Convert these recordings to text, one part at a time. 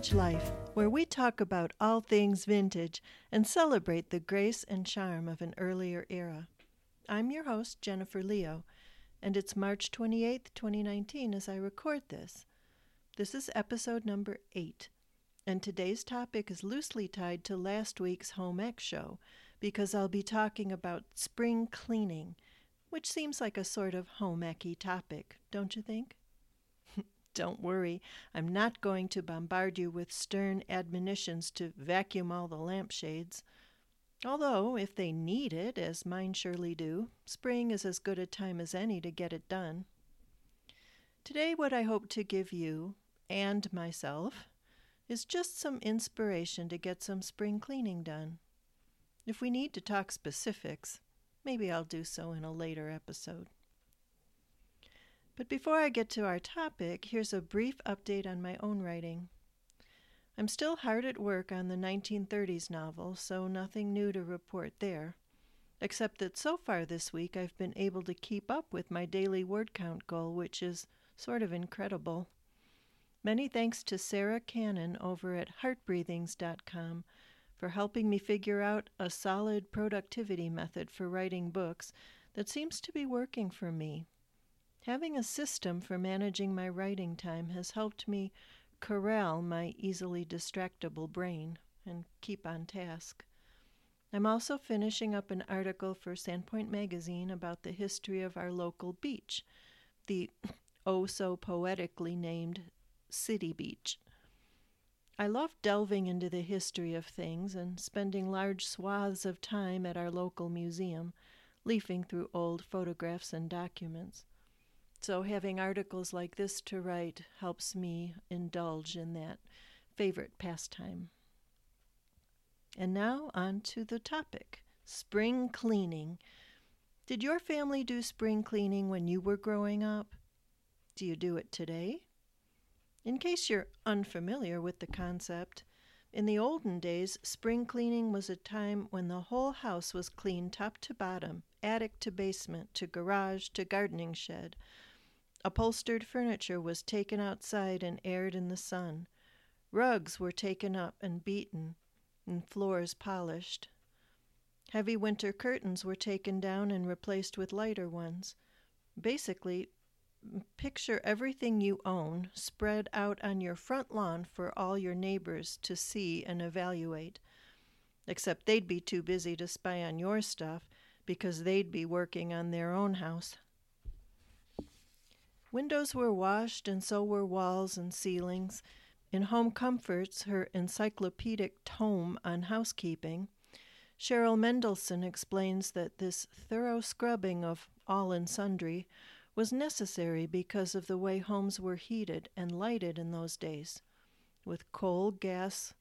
Vintage Life, where we talk about all things vintage and celebrate the grace and charm of an earlier era. I'm your host, Jennifer Leo, and it's March 28, 2019, as I record this. This is episode number 8, and today's topic is loosely tied to last week's Home Ec show because I'll be talking about spring cleaning, which seems like a sort of home eccy topic, don't you think? Don't worry, I'm not going to bombard you with stern admonitions to vacuum all the lampshades. Although, if they need it, as mine surely do, spring is as good a time as any to get it done. Today, what I hope to give you, and myself, is just some inspiration to get some spring cleaning done. If we need to talk specifics, maybe I'll do so in a later episode. But before I get to our topic, here's a brief update on my own writing. I'm still hard at work on the 1930s novel, so nothing new to report there, except that so far this week I've been able to keep up with my daily word count goal, which is sort of incredible. Many thanks to Sarah Cannon over at heartbreathings.com for helping me figure out a solid productivity method for writing books that seems to be working for me. Having a system for managing my writing time has helped me corral my easily distractible brain and keep on task. I'm also finishing up an article for Sandpoint Magazine about the history of our local beach, the oh so poetically named City Beach. I love delving into the history of things and spending large swaths of time at our local museum, leafing through old photographs and documents. So, having articles like this to write helps me indulge in that favorite pastime. And now, on to the topic spring cleaning. Did your family do spring cleaning when you were growing up? Do you do it today? In case you're unfamiliar with the concept, in the olden days, spring cleaning was a time when the whole house was cleaned top to bottom, attic to basement, to garage to gardening shed Upholstered furniture was taken outside and aired in the sun. Rugs were taken up and beaten, and floors polished. Heavy winter curtains were taken down and replaced with lighter ones. Basically, picture everything you own spread out on your front lawn for all your neighbors to see and evaluate. Except they'd be too busy to spy on your stuff because they'd be working on their own house. Windows were washed, and so were walls and ceilings. In Home Comforts, her encyclopedic tome on housekeeping, Cheryl Mendelson explains that this thorough scrubbing of all and sundry was necessary because of the way homes were heated and lighted in those days, with coal, gas,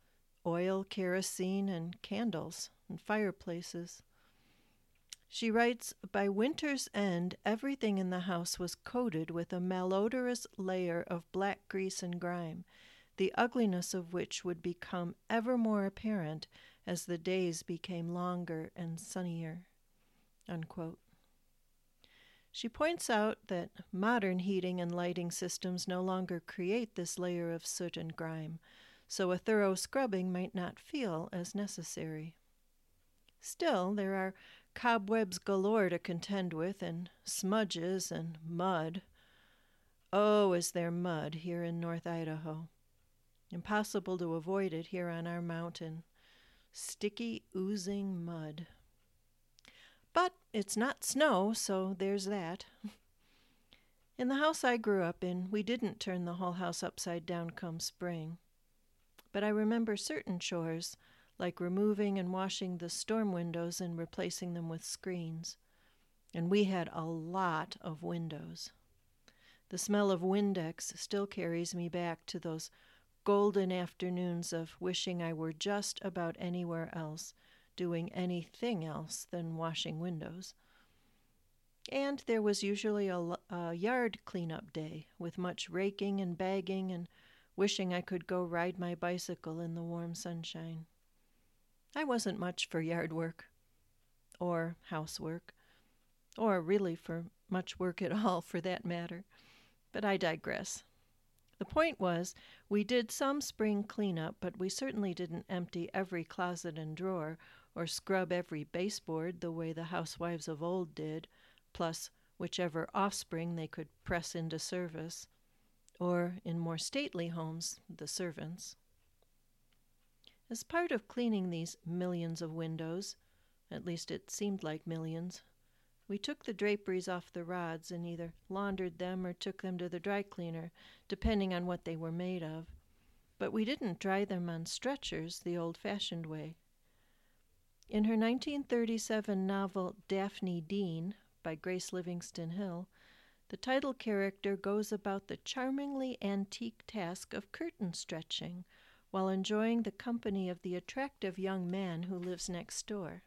oil, kerosene, and candles and fireplaces. She writes By winter's end, everything in the house was coated with a malodorous layer of black grease and grime, the ugliness of which would become ever more apparent as the days became longer and sunnier. Unquote. She points out that modern heating and lighting systems no longer create this layer of soot and grime, so a thorough scrubbing might not feel as necessary. Still, there are cobwebs galore to contend with, and smudges and mud. Oh, is there mud here in North Idaho? Impossible to avoid it here on our mountain. Sticky, oozing mud. But it's not snow, so there's that. In the house I grew up in, we didn't turn the whole house upside down come spring. But I remember certain chores like removing and washing the storm windows and replacing them with screens. And we had a lot of windows. The smell of Windex still carries me back to those golden afternoons of wishing I were just about anywhere else, doing anything else than washing windows. And there was usually a, a yard cleanup day with much raking and bagging and wishing I could go ride my bicycle in the warm sunshine. I wasn't much for yard work, or housework, or really for much work at all, for that matter. But I digress. The point was, we did some spring cleanup, but we certainly didn't empty every closet and drawer or scrub every baseboard the way the housewives of old did, plus whichever offspring they could press into service, or in more stately homes, the servants. As part of cleaning these millions of windows, at least it seemed like millions, we took the draperies off the rods and either laundered them or took them to the dry cleaner, depending on what they were made of. But we didn't dry them on stretchers the old fashioned way. In her 1937 novel Daphne Deane by Grace Livingston Hill, the title character goes about the charmingly antique task of curtain stretching while enjoying the company of the attractive young man who lives next door.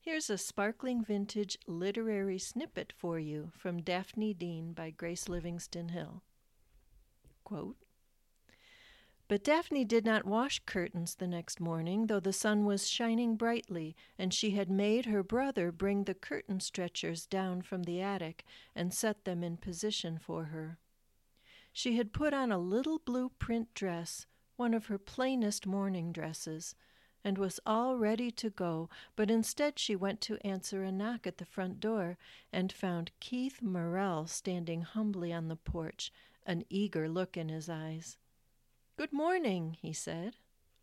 Here's a sparkling vintage literary snippet for you from Daphne Deane by Grace Livingston Hill. Quote, but Daphne did not wash curtains the next morning, though the sun was shining brightly, and she had made her brother bring the curtain stretchers down from the attic and set them in position for her. She had put on a little blue print dress, one of her plainest morning dresses, and was all ready to go, but instead she went to answer a knock at the front door and found Keith Morrell standing humbly on the porch, an eager look in his eyes. Good morning, he said.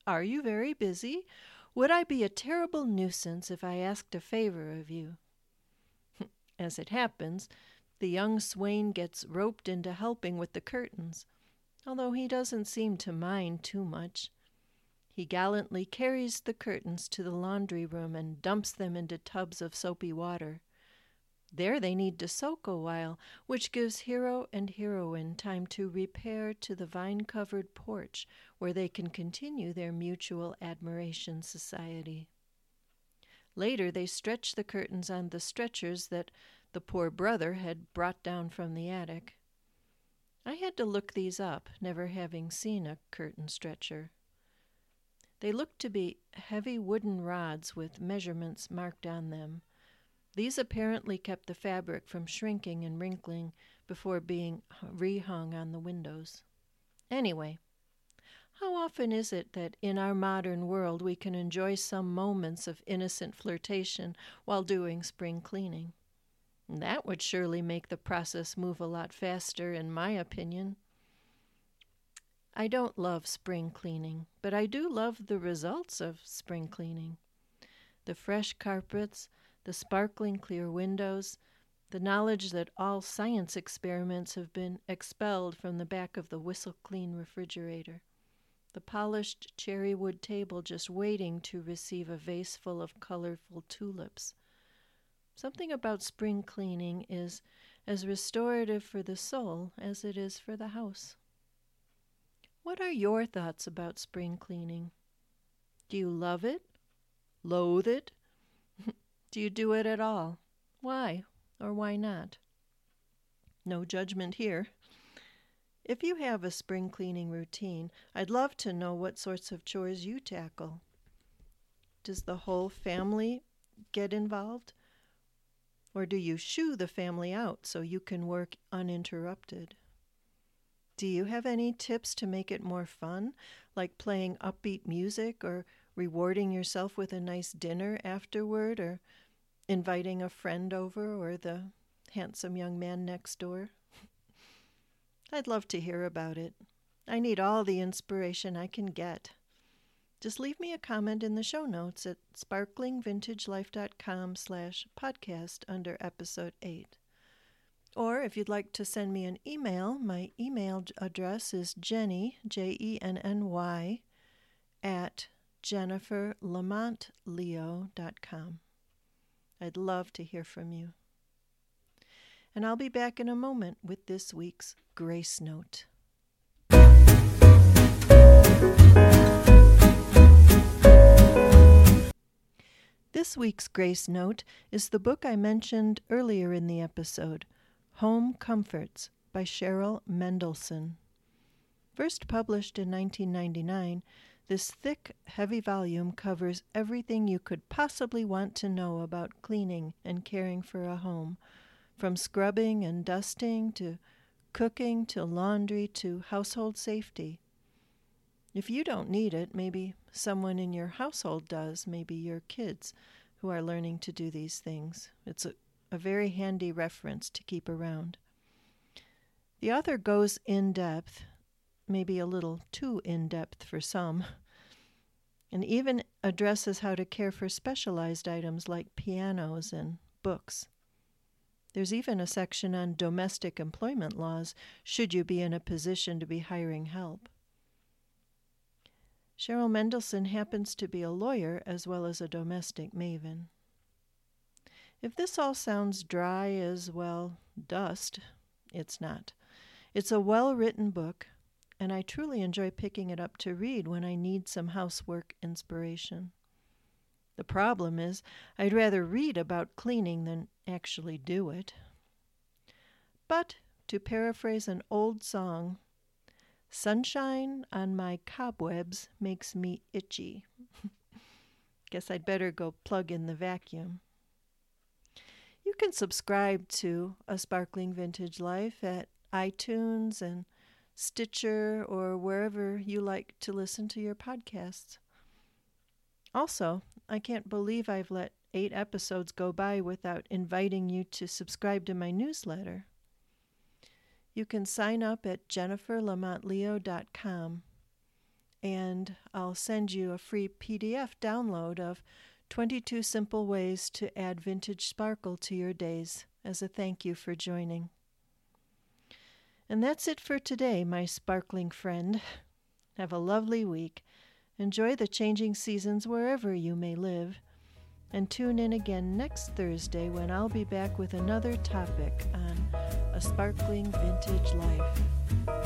Are you very busy? Would I be a terrible nuisance if I asked a favor of you? As it happens, the young swain gets roped into helping with the curtains, although he doesn't seem to mind too much. He gallantly carries the curtains to the laundry room and dumps them into tubs of soapy water. There they need to soak a while, which gives hero and heroine time to repair to the vine covered porch where they can continue their mutual admiration society. Later, they stretch the curtains on the stretchers that the poor brother had brought down from the attic. I had to look these up, never having seen a curtain stretcher. They looked to be heavy wooden rods with measurements marked on them. These apparently kept the fabric from shrinking and wrinkling before being rehung on the windows. Anyway, how often is it that in our modern world we can enjoy some moments of innocent flirtation while doing spring cleaning? That would surely make the process move a lot faster, in my opinion. I don't love spring cleaning, but I do love the results of spring cleaning. The fresh carpets, the sparkling clear windows, the knowledge that all science experiments have been expelled from the back of the whistle clean refrigerator, the polished cherry wood table just waiting to receive a vase full of colorful tulips. Something about spring cleaning is as restorative for the soul as it is for the house. What are your thoughts about spring cleaning? Do you love it? Loathe it? do you do it at all? Why or why not? No judgment here. If you have a spring cleaning routine, I'd love to know what sorts of chores you tackle. Does the whole family get involved? Or do you shoo the family out so you can work uninterrupted? Do you have any tips to make it more fun, like playing upbeat music or rewarding yourself with a nice dinner afterward or inviting a friend over or the handsome young man next door? I'd love to hear about it. I need all the inspiration I can get. Just leave me a comment in the show notes at sparklingvintagelife.com slash podcast under episode 8. Or if you'd like to send me an email, my email address is Jenny, J E N N Y, at jenniferlamontleo.com. I'd love to hear from you. And I'll be back in a moment with this week's Grace Note. This week's Grace Note is the book I mentioned earlier in the episode Home Comforts by Cheryl Mendelson. First published in 1999, this thick, heavy volume covers everything you could possibly want to know about cleaning and caring for a home, from scrubbing and dusting to cooking to laundry to household safety. If you don't need it, maybe someone in your household does, maybe your kids who are learning to do these things. It's a, a very handy reference to keep around. The author goes in depth, maybe a little too in depth for some, and even addresses how to care for specialized items like pianos and books. There's even a section on domestic employment laws should you be in a position to be hiring help. Cheryl Mendelson happens to be a lawyer as well as a domestic maven. If this all sounds dry as, well, dust, it's not. It's a well written book, and I truly enjoy picking it up to read when I need some housework inspiration. The problem is, I'd rather read about cleaning than actually do it. But, to paraphrase an old song, sunshine on my cobwebs makes me itchy. Guess I'd better go plug in the vacuum. You can subscribe to A Sparkling Vintage Life at iTunes and Stitcher or wherever you like to listen to your podcasts. Also, I can't believe I've let eight episodes go by without inviting you to subscribe to my newsletter. You can sign up at jenniferlamontleo.com and I'll send you a free PDF download of 22 simple ways to add vintage sparkle to your days as a thank you for joining. And that's it for today, my sparkling friend. Have a lovely week Enjoy the changing seasons wherever you may live. And tune in again next Thursday when I'll be back with another topic on a sparkling vintage life.